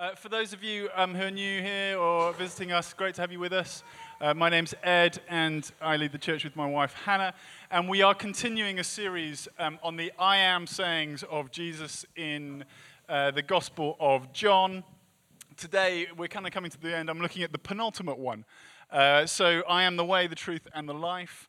Uh, for those of you um, who are new here or visiting us, great to have you with us. Uh, my name's Ed, and I lead the church with my wife Hannah. And we are continuing a series um, on the I am sayings of Jesus in uh, the Gospel of John. Today, we're kind of coming to the end. I'm looking at the penultimate one. Uh, so, I am the way, the truth, and the life.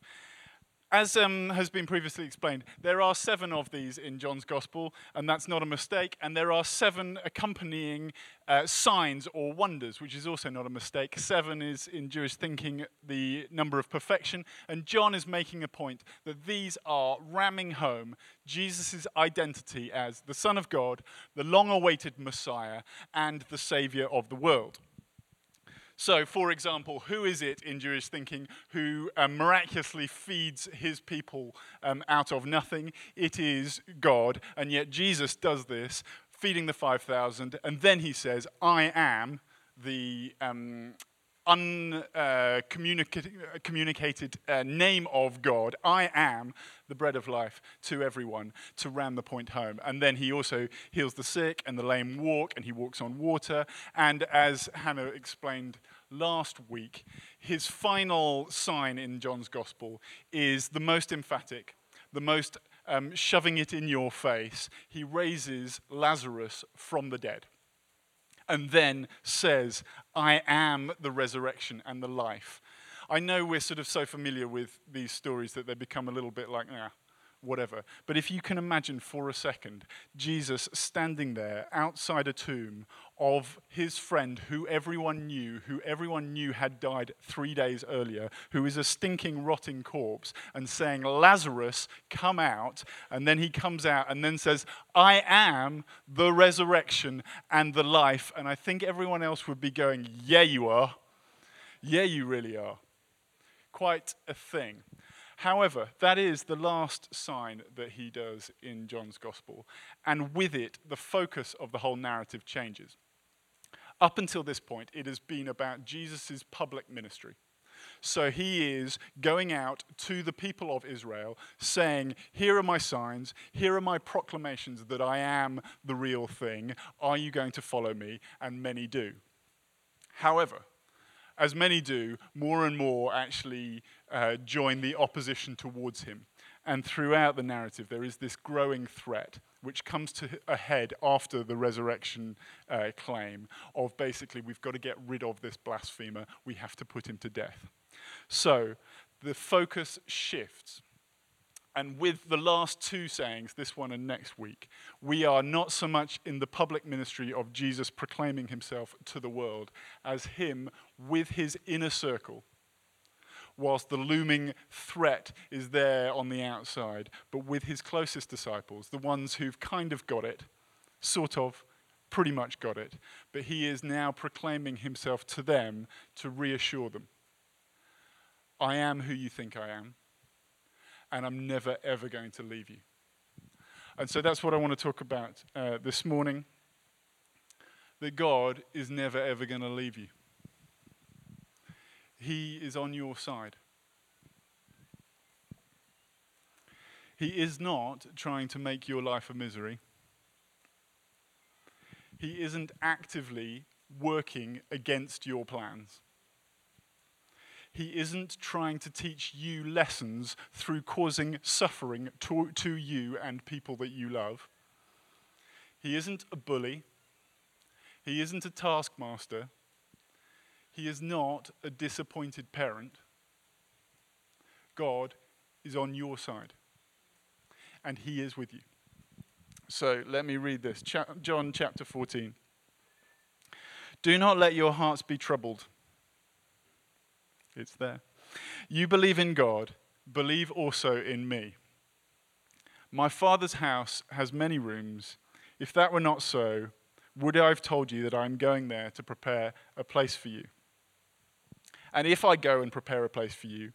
As um, has been previously explained, there are seven of these in John's Gospel, and that's not a mistake. And there are seven accompanying uh, signs or wonders, which is also not a mistake. Seven is, in Jewish thinking, the number of perfection. And John is making a point that these are ramming home Jesus' identity as the Son of God, the long awaited Messiah, and the Savior of the world. So, for example, who is it in Jewish thinking who um, miraculously feeds his people um, out of nothing? It is God, and yet Jesus does this, feeding the 5,000, and then he says, I am the um, uncommunicated uh, uh, name of God. I am the bread of life to everyone to ram the point home. And then he also heals the sick and the lame walk, and he walks on water. And as Hannah explained last week, his final sign in John's gospel is the most emphatic, the most um, shoving it in your face. He raises Lazarus from the dead and then says, I am the resurrection and the life. I know we're sort of so familiar with these stories that they become a little bit like, nah, whatever. But if you can imagine for a second Jesus standing there outside a tomb of his friend who everyone knew, who everyone knew had died three days earlier, who is a stinking, rotting corpse, and saying, Lazarus, come out. And then he comes out and then says, I am the resurrection and the life. And I think everyone else would be going, Yeah, you are. Yeah, you really are. Quite a thing. However, that is the last sign that he does in John's gospel. And with it, the focus of the whole narrative changes. Up until this point, it has been about Jesus' public ministry. So he is going out to the people of Israel saying, Here are my signs, here are my proclamations that I am the real thing. Are you going to follow me? And many do. However, as many do, more and more actually uh, join the opposition towards him. And throughout the narrative, there is this growing threat, which comes to a head after the resurrection uh, claim of basically, we've got to get rid of this blasphemer, we have to put him to death. So the focus shifts. And with the last two sayings, this one and next week, we are not so much in the public ministry of Jesus proclaiming himself to the world as him with his inner circle, whilst the looming threat is there on the outside, but with his closest disciples, the ones who've kind of got it, sort of, pretty much got it, but he is now proclaiming himself to them to reassure them. I am who you think I am and I'm never, ever going to leave you. And so that's what I want to talk about uh, this morning that God is never, ever going to leave you. He is on your side. He is not trying to make your life a misery. He isn't actively working against your plans. He isn't trying to teach you lessons through causing suffering to, to you and people that you love. He isn't a bully. He isn't a taskmaster. He is not a disappointed parent. God is on your side, and He is with you. So let me read this John chapter 14. Do not let your hearts be troubled. It's there. You believe in God, believe also in me. My Father's house has many rooms. If that were not so, would I have told you that I am going there to prepare a place for you? And if I go and prepare a place for you,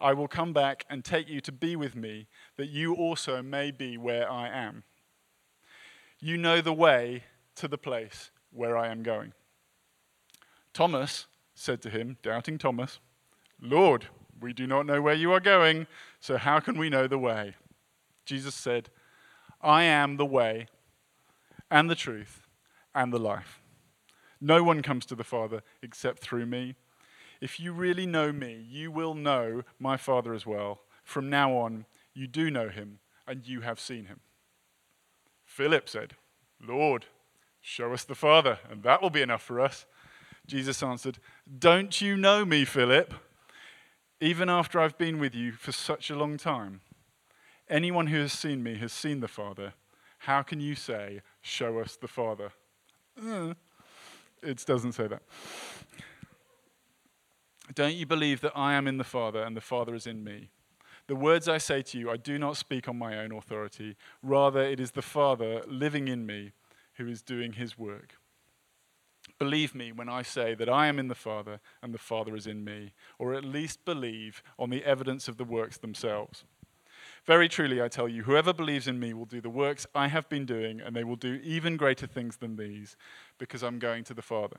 I will come back and take you to be with me, that you also may be where I am. You know the way to the place where I am going. Thomas said to him, doubting Thomas, Lord, we do not know where you are going, so how can we know the way? Jesus said, I am the way and the truth and the life. No one comes to the Father except through me. If you really know me, you will know my Father as well. From now on, you do know him, and you have seen him. Philip said, Lord, show us the Father, and that will be enough for us. Jesus answered, Don't you know me, Philip? Even after I've been with you for such a long time. Anyone who has seen me has seen the Father. How can you say, Show us the Father? Uh, it doesn't say that. Don't you believe that I am in the Father and the Father is in me? The words I say to you, I do not speak on my own authority. Rather, it is the Father living in me who is doing his work. Believe me when I say that I am in the Father and the Father is in me, or at least believe on the evidence of the works themselves. Very truly, I tell you, whoever believes in me will do the works I have been doing, and they will do even greater things than these, because I'm going to the Father.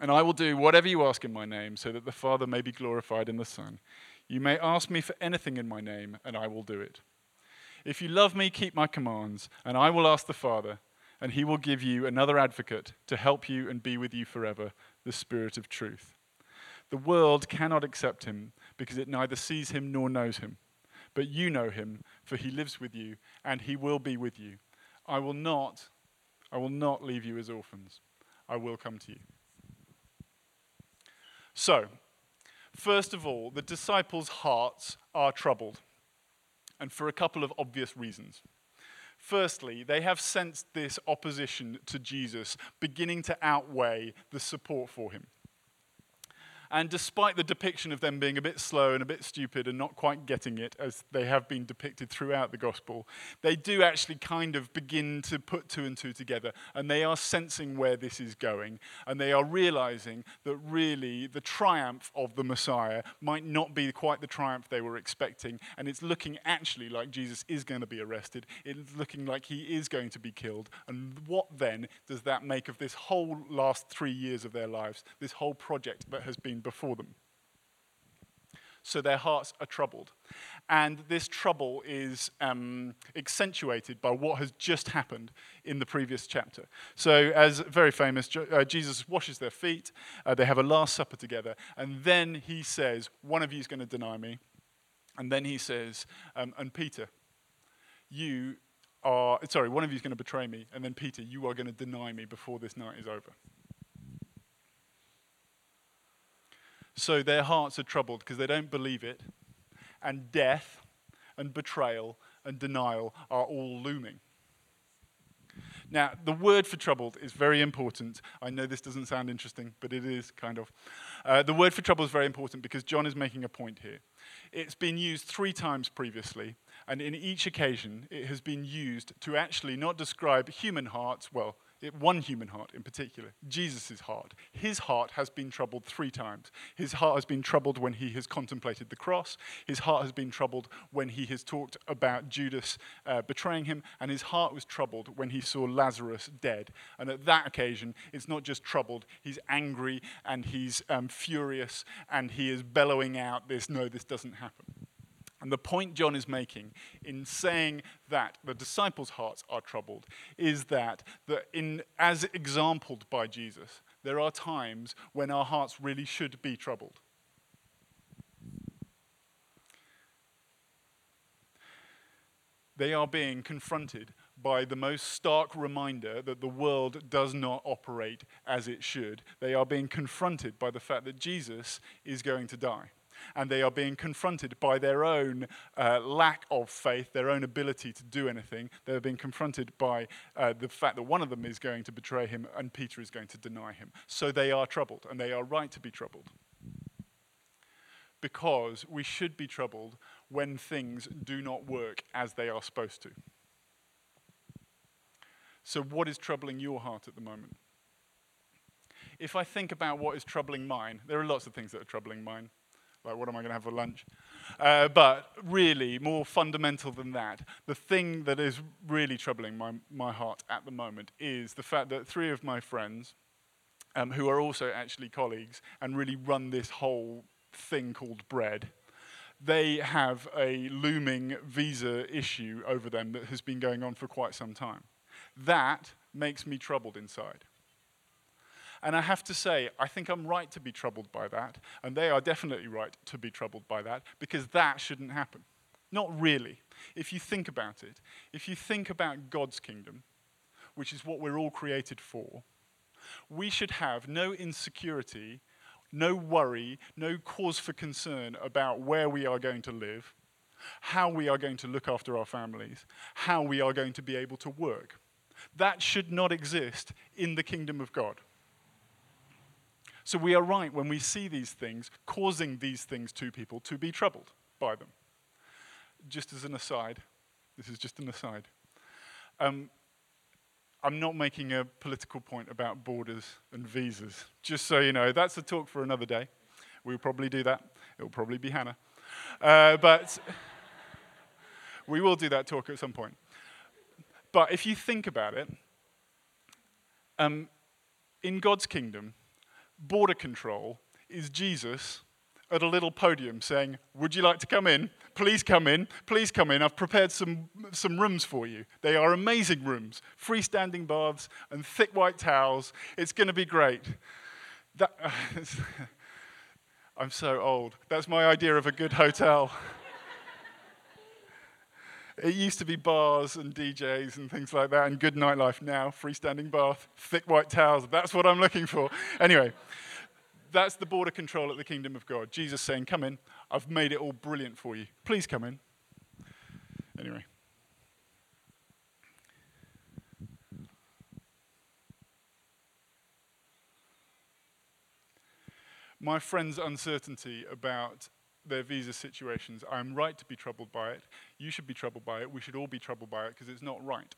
And I will do whatever you ask in my name, so that the Father may be glorified in the Son. You may ask me for anything in my name, and I will do it. If you love me, keep my commands, and I will ask the Father, and he will give you another advocate to help you and be with you forever, the Spirit of truth. The world cannot accept him because it neither sees him nor knows him. But you know him, for he lives with you, and he will be with you. I will not, I will not leave you as orphans. I will come to you. So, First of all, the disciples' hearts are troubled, and for a couple of obvious reasons. Firstly, they have sensed this opposition to Jesus beginning to outweigh the support for him. And despite the depiction of them being a bit slow and a bit stupid and not quite getting it, as they have been depicted throughout the gospel, they do actually kind of begin to put two and two together. And they are sensing where this is going. And they are realizing that really the triumph of the Messiah might not be quite the triumph they were expecting. And it's looking actually like Jesus is going to be arrested. It's looking like he is going to be killed. And what then does that make of this whole last three years of their lives, this whole project that has been before them. So their hearts are troubled. And this trouble is um, accentuated by what has just happened in the previous chapter. So, as very famous, uh, Jesus washes their feet, uh, they have a Last Supper together, and then he says, One of you is going to deny me. And then he says, um, And Peter, you are, sorry, one of you is going to betray me. And then Peter, you are going to deny me before this night is over. So their hearts are troubled because they don't believe it, and death and betrayal and denial are all looming. Now, the word for troubled is very important. I know this doesn't sound interesting, but it is kind of. Uh, the word for trouble is very important because John is making a point here. It's been used three times previously, and in each occasion, it has been used to actually not describe human hearts, well, one human heart in particular, Jesus' heart. His heart has been troubled three times. His heart has been troubled when he has contemplated the cross. His heart has been troubled when he has talked about Judas uh, betraying him. And his heart was troubled when he saw Lazarus dead. And at that occasion, it's not just troubled, he's angry and he's um, furious and he is bellowing out this no, this doesn't happen. And the point John is making in saying that the disciples' hearts are troubled is that, that in, as exampled by Jesus, there are times when our hearts really should be troubled. They are being confronted by the most stark reminder that the world does not operate as it should. They are being confronted by the fact that Jesus is going to die and they are being confronted by their own uh, lack of faith, their own ability to do anything. They're being confronted by uh, the fact that one of them is going to betray him and Peter is going to deny him. So they are troubled, and they are right to be troubled. Because we should be troubled when things do not work as they are supposed to. So, what is troubling your heart at the moment? If I think about what is troubling mine, there are lots of things that are troubling mine. Like, what am I going to have for lunch? Uh, but really, more fundamental than that, the thing that is really troubling my, my heart at the moment is the fact that three of my friends, um, who are also actually colleagues and really run this whole thing called bread, they have a looming visa issue over them that has been going on for quite some time. That makes me troubled inside. And I have to say, I think I'm right to be troubled by that, and they are definitely right to be troubled by that, because that shouldn't happen. Not really. If you think about it, if you think about God's kingdom, which is what we're all created for, we should have no insecurity, no worry, no cause for concern about where we are going to live, how we are going to look after our families, how we are going to be able to work. That should not exist in the kingdom of God. So we are right when we see these things, causing these things to people to be troubled by them. Just as an aside, this is just an aside. Um, I'm not making a political point about borders and visas. Just so you know, that's a talk for another day. We'll probably do that. It will probably be Hannah. Uh, but we will do that talk at some point. But if you think about it, um, in God's kingdom, border control is Jesus at a little podium saying, Would you like to come in? Please come in. Please come in. I've prepared some, some rooms for you. They are amazing rooms freestanding baths and thick white towels. It's going to be great. That, I'm so old. That's my idea of a good hotel. It used to be bars and DJs and things like that and good nightlife. Now, freestanding bath, thick white towels. That's what I'm looking for. Anyway, that's the border control at the kingdom of God. Jesus saying, Come in. I've made it all brilliant for you. Please come in. Anyway. My friend's uncertainty about their visa situations. I'm right to be troubled by it. You should be troubled by it. We should all be troubled by it because it's not right.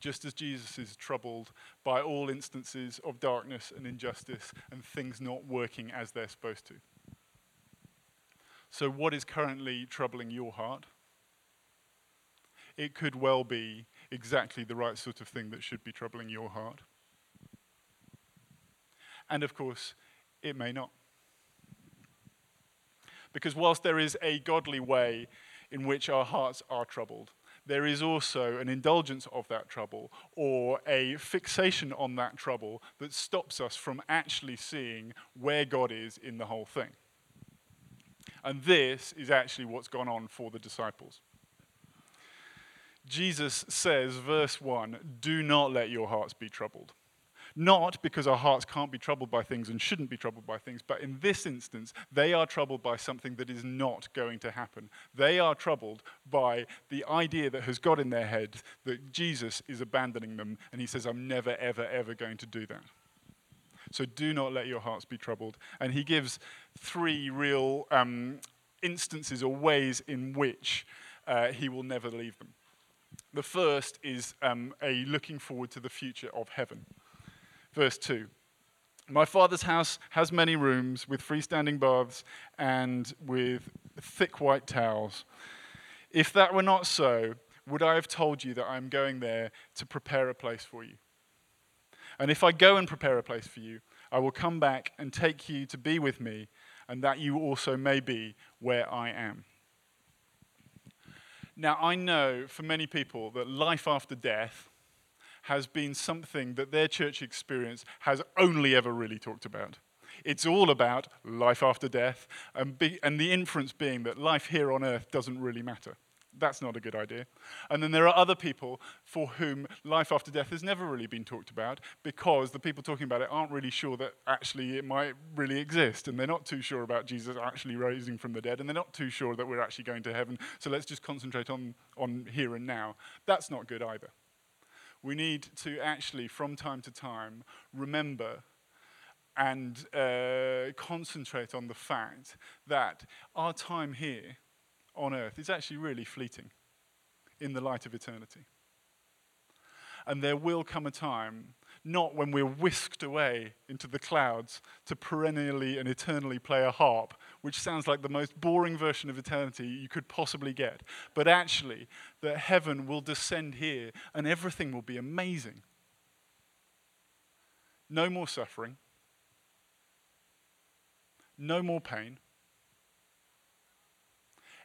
Just as Jesus is troubled by all instances of darkness and injustice and things not working as they're supposed to. So, what is currently troubling your heart? It could well be exactly the right sort of thing that should be troubling your heart. And of course, it may not. Because whilst there is a godly way in which our hearts are troubled, there is also an indulgence of that trouble or a fixation on that trouble that stops us from actually seeing where God is in the whole thing. And this is actually what's gone on for the disciples. Jesus says, verse 1 Do not let your hearts be troubled. Not because our hearts can't be troubled by things and shouldn't be troubled by things, but in this instance, they are troubled by something that is not going to happen. They are troubled by the idea that has got in their head that Jesus is abandoning them, and he says, I'm never, ever, ever going to do that. So do not let your hearts be troubled. And he gives three real um, instances or ways in which uh, he will never leave them. The first is um, a looking forward to the future of heaven. Verse 2 My father's house has many rooms with freestanding baths and with thick white towels. If that were not so, would I have told you that I'm going there to prepare a place for you? And if I go and prepare a place for you, I will come back and take you to be with me, and that you also may be where I am. Now, I know for many people that life after death has been something that their church experience has only ever really talked about. It's all about life after death, and, be, and the inference being that life here on earth doesn't really matter. That's not a good idea. And then there are other people for whom life after death has never really been talked about because the people talking about it aren't really sure that actually it might really exist. And they're not too sure about Jesus actually rising from the dead. And they're not too sure that we're actually going to heaven. So let's just concentrate on, on here and now. That's not good either we need to actually, from time to time, remember and uh, concentrate on the fact that our time here on earth is actually really fleeting in the light of eternity. And there will come a time not when we're whisked away into the clouds to perennially and eternally play a harp, which sounds like the most boring version of eternity you could possibly get, but actually that heaven will descend here and everything will be amazing. No more suffering, no more pain,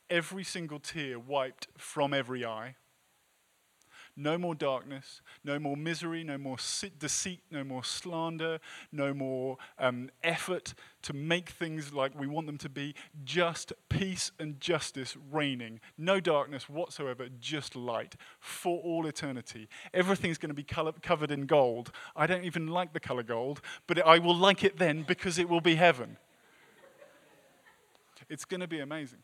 every single tear wiped from every eye No more darkness, no more misery, no more deceit, no more slander, no more um, effort to make things like we want them to be. Just peace and justice reigning. No darkness whatsoever, just light for all eternity. Everything's going to be color- covered in gold. I don't even like the color gold, but I will like it then because it will be heaven. It's going to be amazing.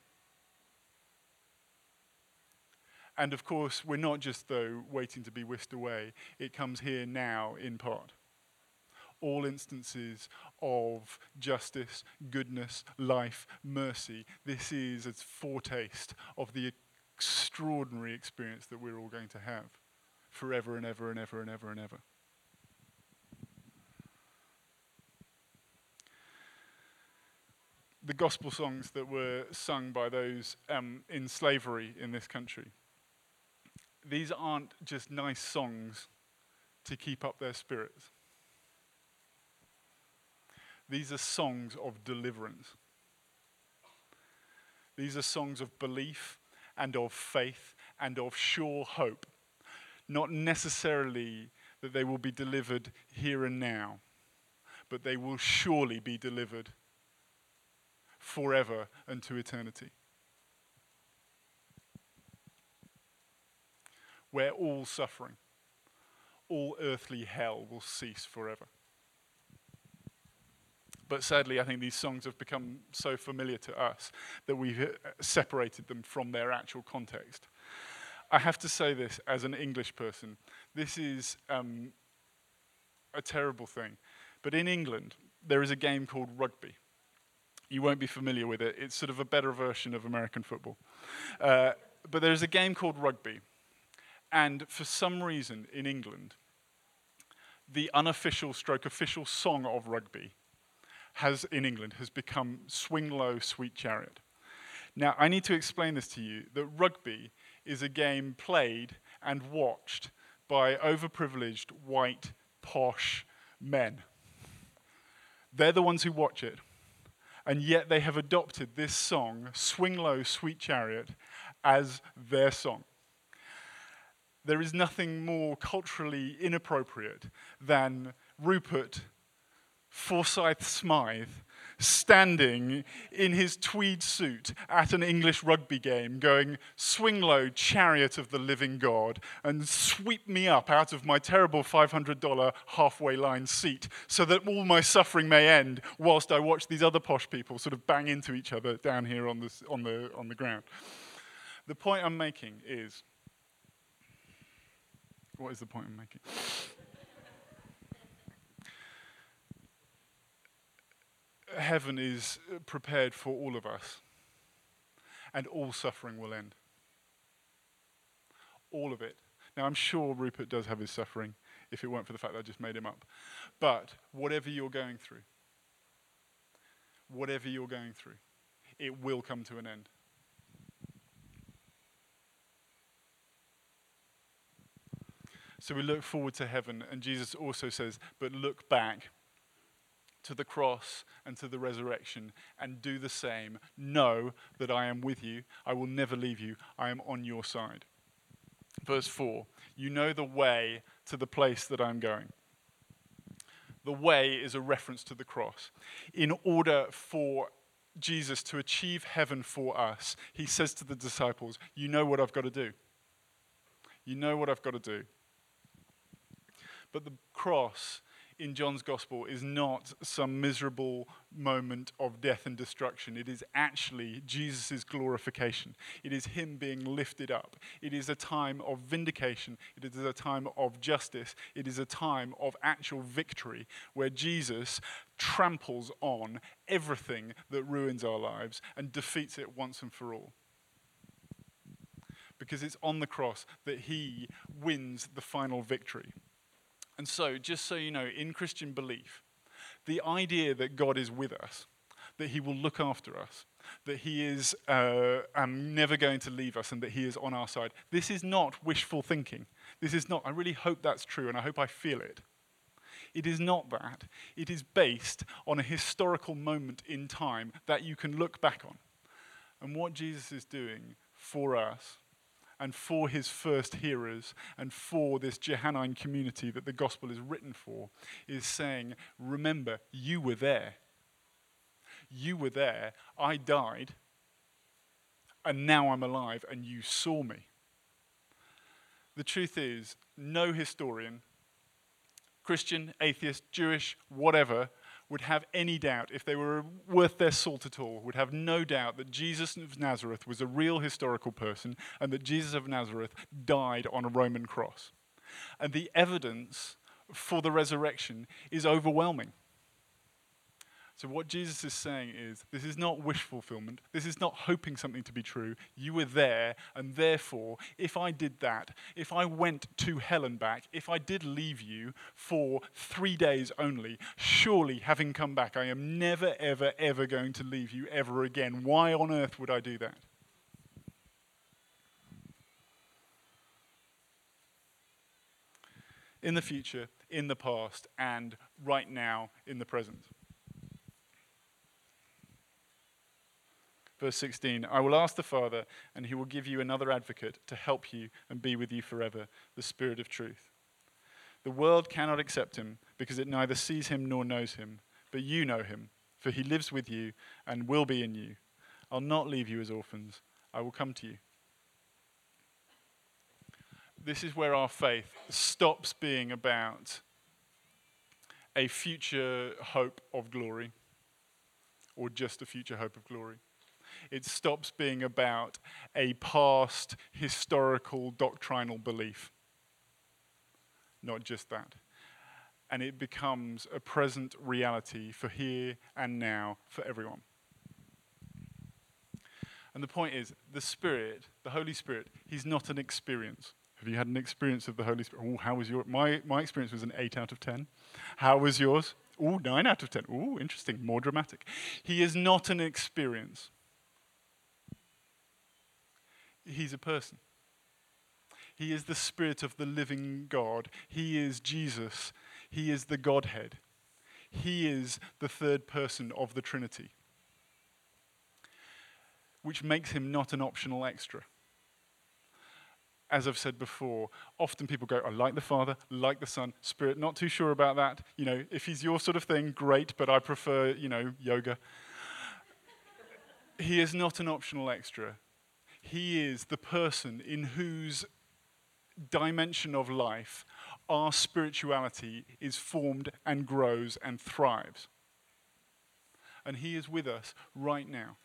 And of course, we're not just, though, waiting to be whisked away. It comes here now in part. All instances of justice, goodness, life, mercy. This is a foretaste of the extraordinary experience that we're all going to have forever and ever and ever and ever and ever. The gospel songs that were sung by those um, in slavery in this country these aren't just nice songs to keep up their spirits. These are songs of deliverance. These are songs of belief and of faith and of sure hope. Not necessarily that they will be delivered here and now, but they will surely be delivered forever and to eternity. Where all suffering, all earthly hell will cease forever. But sadly, I think these songs have become so familiar to us that we've uh, separated them from their actual context. I have to say this as an English person. This is um, a terrible thing. But in England, there is a game called rugby. You won't be familiar with it. It's sort of a better version of American football. Uh, but there's a game called rugby. And for some reason in England, the unofficial stroke official song of rugby has in England has become Swing Low, Sweet Chariot. Now, I need to explain this to you that rugby is a game played and watched by overprivileged, white, posh men. They're the ones who watch it. And yet they have adopted this song, Swing Low, Sweet Chariot, as their song there is nothing more culturally inappropriate than Rupert Forsyth Smythe standing in his tweed suit at an English rugby game, going, Swing low, chariot of the living God, and sweep me up out of my terrible $500 halfway line seat so that all my suffering may end whilst I watch these other posh people sort of bang into each other down here on, this, on, the, on the ground. The point I'm making is what is the point I'm making? Heaven is prepared for all of us, and all suffering will end. All of it. Now, I'm sure Rupert does have his suffering, if it weren't for the fact that I just made him up. But whatever you're going through, whatever you're going through, it will come to an end. So we look forward to heaven, and Jesus also says, but look back to the cross and to the resurrection and do the same. Know that I am with you. I will never leave you. I am on your side. Verse 4 You know the way to the place that I'm going. The way is a reference to the cross. In order for Jesus to achieve heaven for us, he says to the disciples, You know what I've got to do. You know what I've got to do. But the cross in John's gospel is not some miserable moment of death and destruction. It is actually Jesus' glorification. It is Him being lifted up. It is a time of vindication. It is a time of justice. It is a time of actual victory where Jesus tramples on everything that ruins our lives and defeats it once and for all. Because it's on the cross that He wins the final victory. And so, just so you know, in Christian belief, the idea that God is with us, that He will look after us, that He is uh, um, never going to leave us, and that He is on our side, this is not wishful thinking. This is not, I really hope that's true, and I hope I feel it. It is not that. It is based on a historical moment in time that you can look back on. And what Jesus is doing for us and for his first hearers and for this Johannine community that the gospel is written for is saying, Remember, you were there. You were there. I died. And now I'm alive, and you saw me. The truth is, no historian, Christian, atheist, Jewish, whatever, would have any doubt, if they were worth their salt at all, would have no doubt that Jesus of Nazareth was a real historical person and that Jesus of Nazareth died on a Roman cross. And the evidence for the resurrection is overwhelming. So, what Jesus is saying is this is not wish fulfillment. This is not hoping something to be true. You were there, and therefore, if I did that, if I went to hell and back, if I did leave you for three days only, surely having come back, I am never, ever, ever going to leave you ever again. Why on earth would I do that? In the future, in the past, and right now in the present. Verse 16 I will ask the Father, and he will give you another advocate to help you and be with you forever, the Spirit of truth. The world cannot accept him because it neither sees him nor knows him, but you know him, for he lives with you and will be in you. I'll not leave you as orphans, I will come to you. This is where our faith stops being about a future hope of glory or just a future hope of glory it stops being about a past historical doctrinal belief. Not just that. And it becomes a present reality for here and now for everyone. And the point is, the Spirit, the Holy Spirit, He's not an experience. Have you had an experience of the Holy Spirit? Ooh, how was your? My, my experience was an 8 out of 10. How was yours? Ooh, 9 out of 10. Ooh, interesting, more dramatic. He is not an experience. He's a person. He is the Spirit of the living God. He is Jesus. He is the Godhead. He is the third person of the Trinity, which makes him not an optional extra. As I've said before, often people go, I like the Father, like the Son, Spirit, not too sure about that. You know, if he's your sort of thing, great, but I prefer, you know, yoga. he is not an optional extra. He is the person in whose dimension of life our spirituality is formed and grows and thrives. And He is with us right now.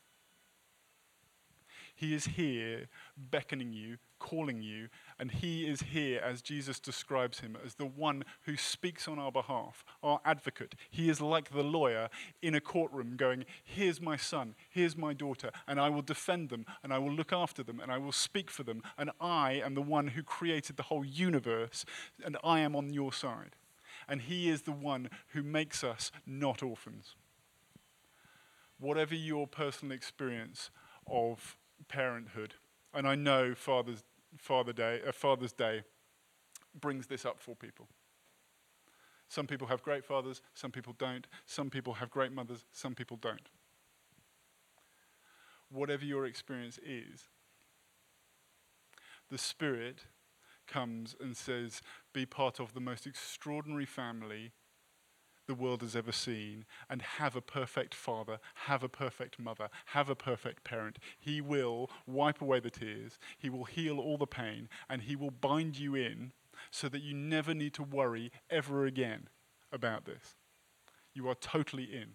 He is here beckoning you, calling you, and he is here, as Jesus describes him, as the one who speaks on our behalf, our advocate. He is like the lawyer in a courtroom going, Here's my son, here's my daughter, and I will defend them, and I will look after them, and I will speak for them, and I am the one who created the whole universe, and I am on your side. And he is the one who makes us not orphans. Whatever your personal experience of parenthood, and I know Father's, Father Day, uh, Father's Day brings this up for people. Some people have great fathers, some people don't. Some people have great mothers, some people don't. Whatever your experience is, the Spirit comes and says, Be part of the most extraordinary family the world has ever seen and have a perfect father, have a perfect mother, have a perfect parent. He will wipe away the tears, He will heal all the pain, and He will bind you in so that you never need to worry ever again about this. You are totally in.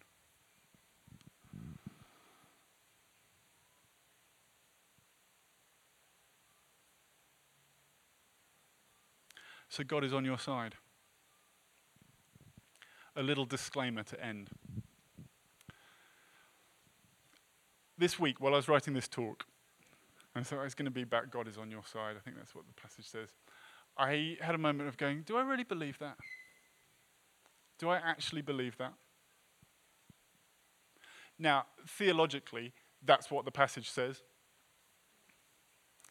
So God is on your side a little disclaimer to end. This week, while I was writing this talk, I thought it's going to be about God is on your side. I think that's what the passage says. I had a moment of going, do I really believe that? Do I actually believe that? Now, theologically, that's what the passage says.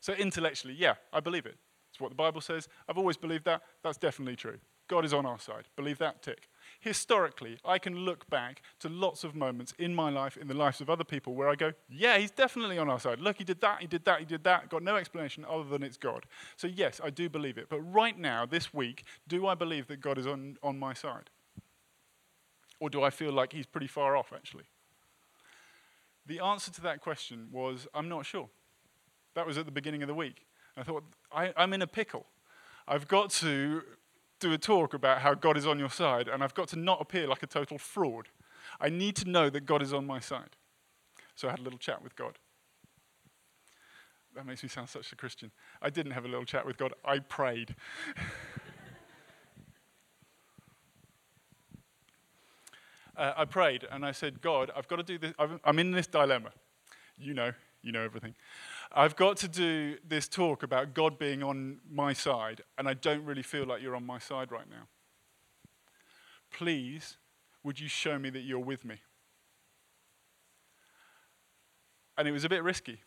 So, intellectually, yeah, I believe it. It's what the Bible says. I've always believed that. That's definitely true. God is on our side. Believe that? Tick. Historically, I can look back to lots of moments in my life, in the lives of other people, where I go, yeah, he's definitely on our side. Look, he did that, he did that, he did that. Got no explanation other than it's God. So, yes, I do believe it. But right now, this week, do I believe that God is on, on my side? Or do I feel like he's pretty far off, actually? The answer to that question was, I'm not sure. That was at the beginning of the week. I thought, I, I'm in a pickle. I've got to do a talk about how God is on your side, and I've got to not appear like a total fraud. I need to know that God is on my side. So I had a little chat with God. That makes me sound such a Christian. I didn't have a little chat with God, I prayed. uh, I prayed and I said, God, I've got to do this. I'm in this dilemma. You know, you know everything. I've got to do this talk about God being on my side, and I don't really feel like you're on my side right now. Please, would you show me that you're with me? And it was a bit risky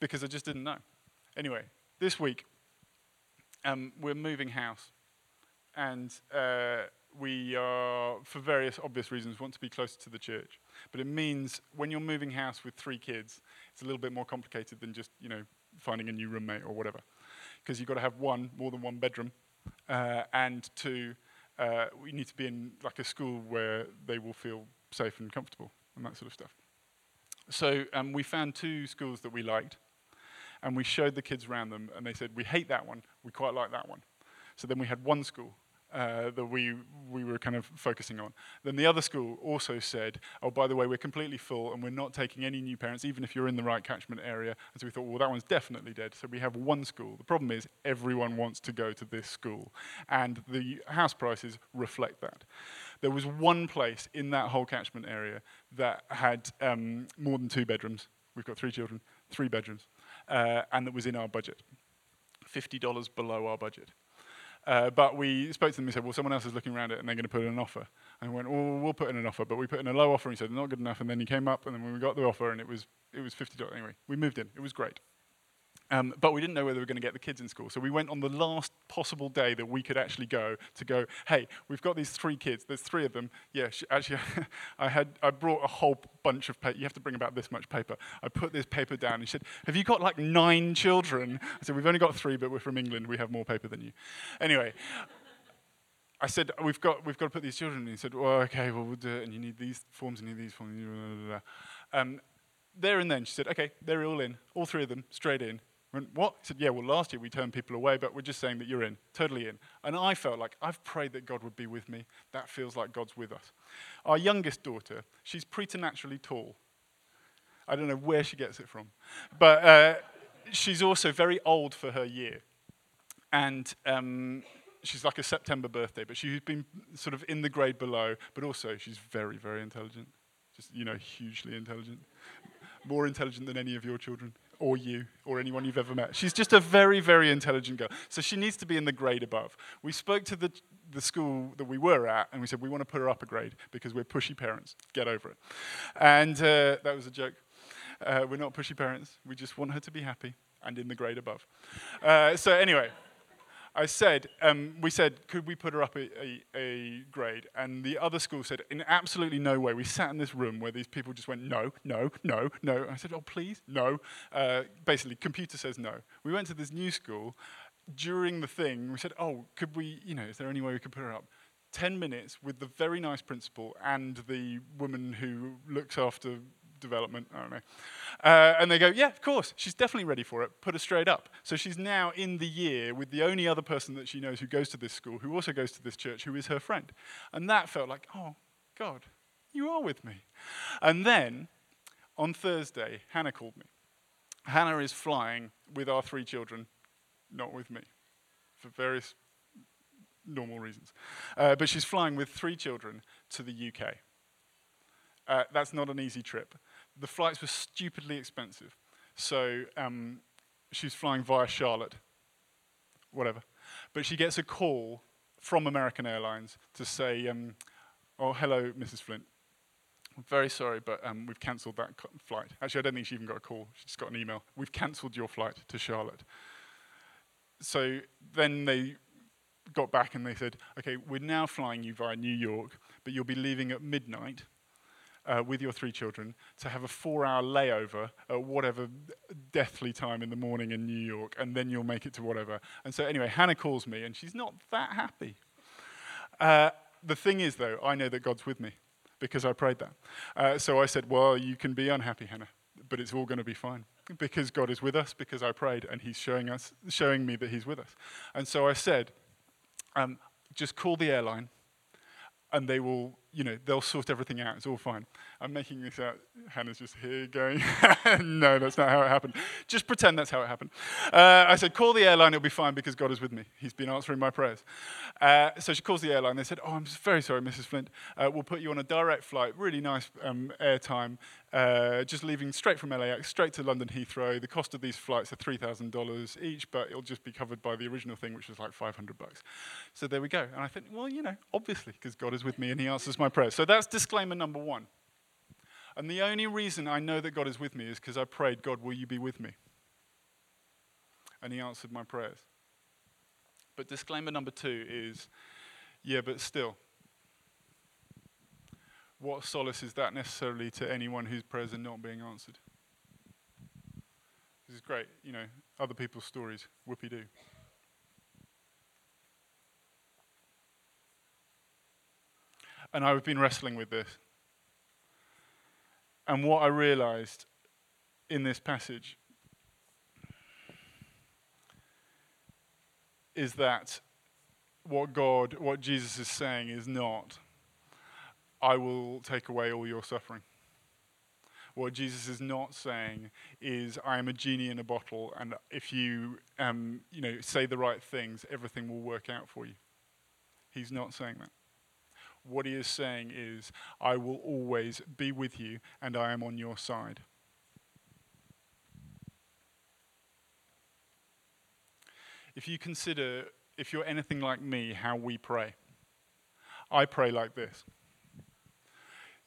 because I just didn't know. Anyway, this week, um, we're moving house, and uh, we are, for various obvious reasons, want to be closer to the church. But it means when you're moving house with three kids, it's a little bit more complicated than just, you know, finding a new roommate or whatever. Because you've got to have one, more than one bedroom, uh, and two, uh, we need to be in like a school where they will feel safe and comfortable and that sort of stuff. So um, we found two schools that we liked, and we showed the kids around them, and they said, we hate that one, we quite like that one. So then we had one school uh, that we, we were kind of focusing on. Then the other school also said, oh, by the way, we're completely full and we're not taking any new parents, even if you're in the right catchment area. And so we thought, well, that one's definitely dead. So we have one school. The problem is everyone wants to go to this school, and the house prices reflect that. There was one place in that whole catchment area that had um, more than two bedrooms. We've got three children, three bedrooms, uh, and that was in our budget. $50 below our budget. Uh, but we spoke to them and said, well, someone else is looking around it and they're going to put in an offer. And we went, well, we'll put in an offer. But we put in a low offer and he said, not good enough. And then he came up and then we got the offer and it was, it was $50. Anyway, we moved in. It was great. Um, but we didn't know whether we were going to get the kids in school. So we went on the last possible day that we could actually go to go, hey, we've got these three kids. There's three of them. Yeah, actually, I, had, I brought a whole bunch of paper. You have to bring about this much paper. I put this paper down. And he said, have you got like nine children? I said, we've only got three, but we're from England. We have more paper than you. Anyway. I said, we've got, we've got to put these children in. He said, well, okay, well, we'll do it. And you need these forms, you need these forms. Blah, blah, blah. Um, there and then, she said, okay, they're all in, all three of them, straight in what? Said, yeah, well, last year we turned people away, but we're just saying that you're in, totally in. And I felt like I've prayed that God would be with me. That feels like God's with us. Our youngest daughter, she's preternaturally tall. I don't know where she gets it from. But uh, she's also very old for her year. And um, she's like a September birthday, but she's been sort of in the grade below, but also she's very, very intelligent. Just, you know, hugely intelligent. More intelligent than any of your children or you or anyone you've ever met. She's just a very, very intelligent girl. So she needs to be in the grade above. We spoke to the, the school that we were at and we said, we want to put her up a grade because we're pushy parents. Get over it. And uh, that was a joke. Uh, we're not pushy parents. We just want her to be happy and in the grade above. Uh, so, anyway. I said, um, we said, could we put her up a, a, a, grade? And the other school said, in absolutely no way. We sat in this room where these people just went, no, no, no, no. I said, oh, please, no. Uh, basically, computer says no. We went to this new school. During the thing, we said, oh, could we, you know, is there any way we could put her up? 10 minutes with the very nice principal and the woman who looks after development. I don't know. Uh, and they go, yeah, of course, she's definitely ready for it. Put her straight up. So she's now in the year with the only other person that she knows who goes to this school, who also goes to this church, who is her friend. And that felt like, oh, God, you are with me. And then on Thursday, Hannah called me. Hannah is flying with our three children, not with me, for various normal reasons. Uh, but she's flying with three children to the UK. Uh, that's not an easy trip the flights were stupidly expensive. So um, she's flying via Charlotte, whatever. But she gets a call from American Airlines to say, um, oh, hello, Mrs. Flint. I'm very sorry, but um, we've cancelled that flight. Actually, I don't think she even got a call. She just got an email. We've cancelled your flight to Charlotte. So then they got back and they said, okay, we're now flying you via New York, but you'll be leaving at midnight uh, with your three children to have a four hour layover at whatever deathly time in the morning in New York, and then you'll make it to whatever. And so, anyway, Hannah calls me, and she's not that happy. Uh, the thing is, though, I know that God's with me because I prayed that. Uh, so I said, Well, you can be unhappy, Hannah, but it's all going to be fine because God is with us because I prayed and He's showing us, showing me that He's with us. And so I said, um, Just call the airline and they will, you know, they'll sort everything out. It's all fine. I'm making this out. Hannah's just here going, no, that's not how it happened. Just pretend that's how it happened. Uh, I said, call the airline, it'll be fine because God is with me. He's been answering my prayers. Uh, so she calls the airline. They said, oh, I'm very sorry, Mrs. Flint. Uh, we'll put you on a direct flight, really nice um, airtime, uh, just leaving straight from LAX, straight to London Heathrow. The cost of these flights are $3,000 each, but it'll just be covered by the original thing, which was like 500 bucks. So there we go. And I think, well, you know, obviously, because God is with me and he answers my prayers. So that's disclaimer number one. And the only reason I know that God is with me is because I prayed, God, will you be with me? And he answered my prayers. But disclaimer number two is, yeah, but still, what solace is that necessarily to anyone whose prayers are not being answered? This is great, you know, other people's stories, whoopee doo. And I've been wrestling with this. And what I realized in this passage is that what God, what Jesus is saying is not, I will take away all your suffering. What Jesus is not saying is, I am a genie in a bottle, and if you, um, you know, say the right things, everything will work out for you. He's not saying that. What he is saying is, I will always be with you, and I am on your side. If you consider, if you're anything like me, how we pray, I pray like this.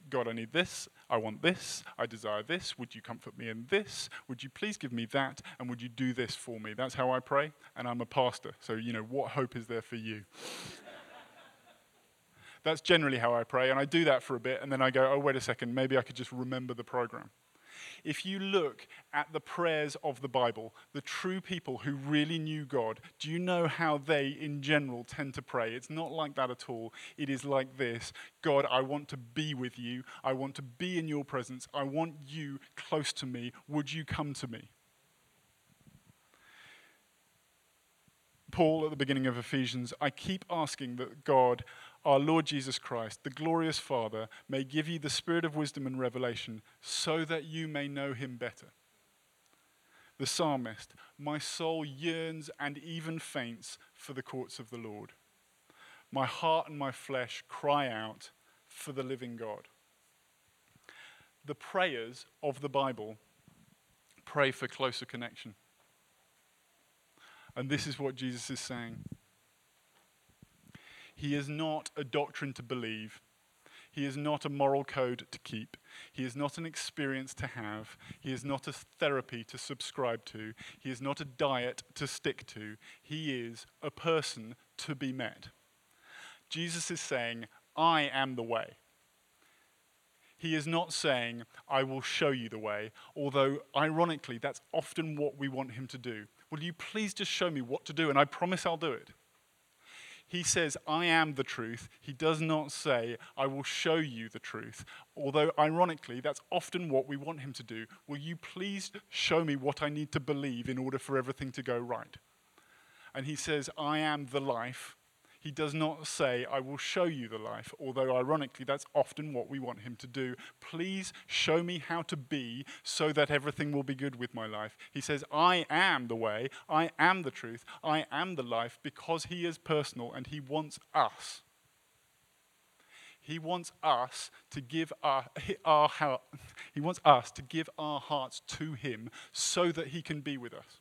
God, I need this. I want this. I desire this. Would you comfort me in this? Would you please give me that? And would you do this for me? That's how I pray. And I'm a pastor. So, you know, what hope is there for you? That's generally how I pray. And I do that for a bit. And then I go, oh, wait a second. Maybe I could just remember the program if you look at the prayers of the Bible, the true people who really knew God, do you know how they, in general, tend to pray? It's not like that at all. It is like this God, I want to be with you. I want to be in your presence. I want you close to me. Would you come to me? Paul at the beginning of Ephesians, I keep asking that God, our Lord Jesus Christ, the glorious Father, may give you the spirit of wisdom and revelation so that you may know him better. The psalmist, my soul yearns and even faints for the courts of the Lord. My heart and my flesh cry out for the living God. The prayers of the Bible pray for closer connection. And this is what Jesus is saying. He is not a doctrine to believe. He is not a moral code to keep. He is not an experience to have. He is not a therapy to subscribe to. He is not a diet to stick to. He is a person to be met. Jesus is saying, I am the way. He is not saying, I will show you the way, although, ironically, that's often what we want him to do. Will you please just show me what to do, and I promise I'll do it? He says, I am the truth. He does not say, I will show you the truth. Although, ironically, that's often what we want him to do. Will you please show me what I need to believe in order for everything to go right? And he says, I am the life. He does not say, I will show you the life, although ironically, that's often what we want him to do. Please show me how to be so that everything will be good with my life. He says, I am the way, I am the truth, I am the life because he is personal and he wants us. He wants us to give our, our he wants us to give our hearts to him so that he can be with us.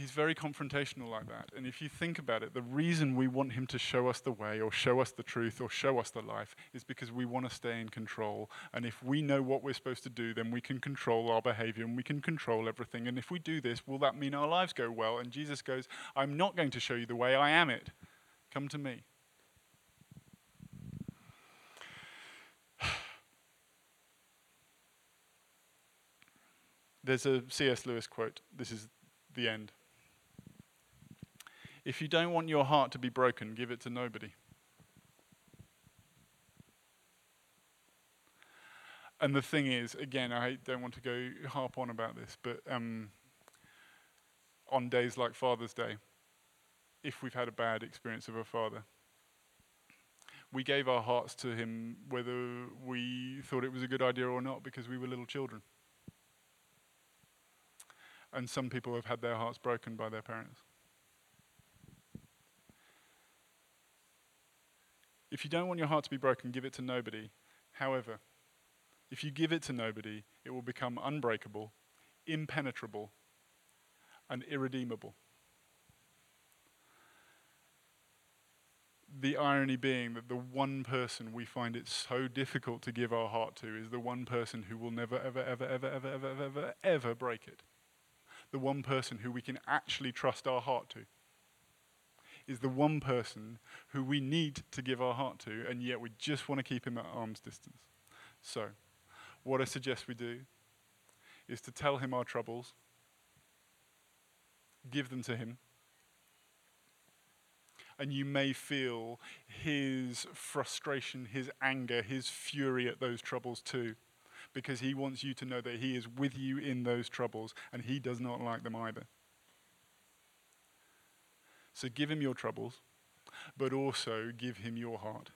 He's very confrontational like that. And if you think about it, the reason we want him to show us the way or show us the truth or show us the life is because we want to stay in control. And if we know what we're supposed to do, then we can control our behavior and we can control everything. And if we do this, will that mean our lives go well? And Jesus goes, I'm not going to show you the way, I am it. Come to me. There's a C.S. Lewis quote. This is the end. If you don't want your heart to be broken, give it to nobody. And the thing is, again, I don't want to go harp on about this, but um, on days like Father's Day, if we've had a bad experience of a father, we gave our hearts to him whether we thought it was a good idea or not because we were little children. And some people have had their hearts broken by their parents. If you don't want your heart to be broken, give it to nobody. However, if you give it to nobody, it will become unbreakable, impenetrable, and irredeemable. The irony being that the one person we find it so difficult to give our heart to is the one person who will never, ever, ever, ever, ever, ever, ever, ever, ever break it. The one person who we can actually trust our heart to is the one person who we need to give our heart to, and yet we just want to keep him at arm's distance. So, what I suggest we do is to tell him our troubles, give them to him, and you may feel his frustration, his anger, his fury at those troubles too, because he wants you to know that he is with you in those troubles and he does not like them either. So give him your troubles, but also give him your heart.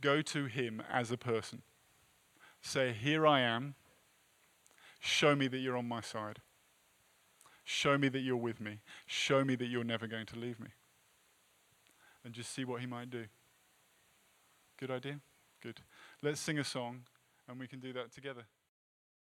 Go to him as a person. Say, Here I am. Show me that you're on my side. Show me that you're with me. Show me that you're never going to leave me. And just see what he might do. Good idea? Good. Let's sing a song and we can do that together.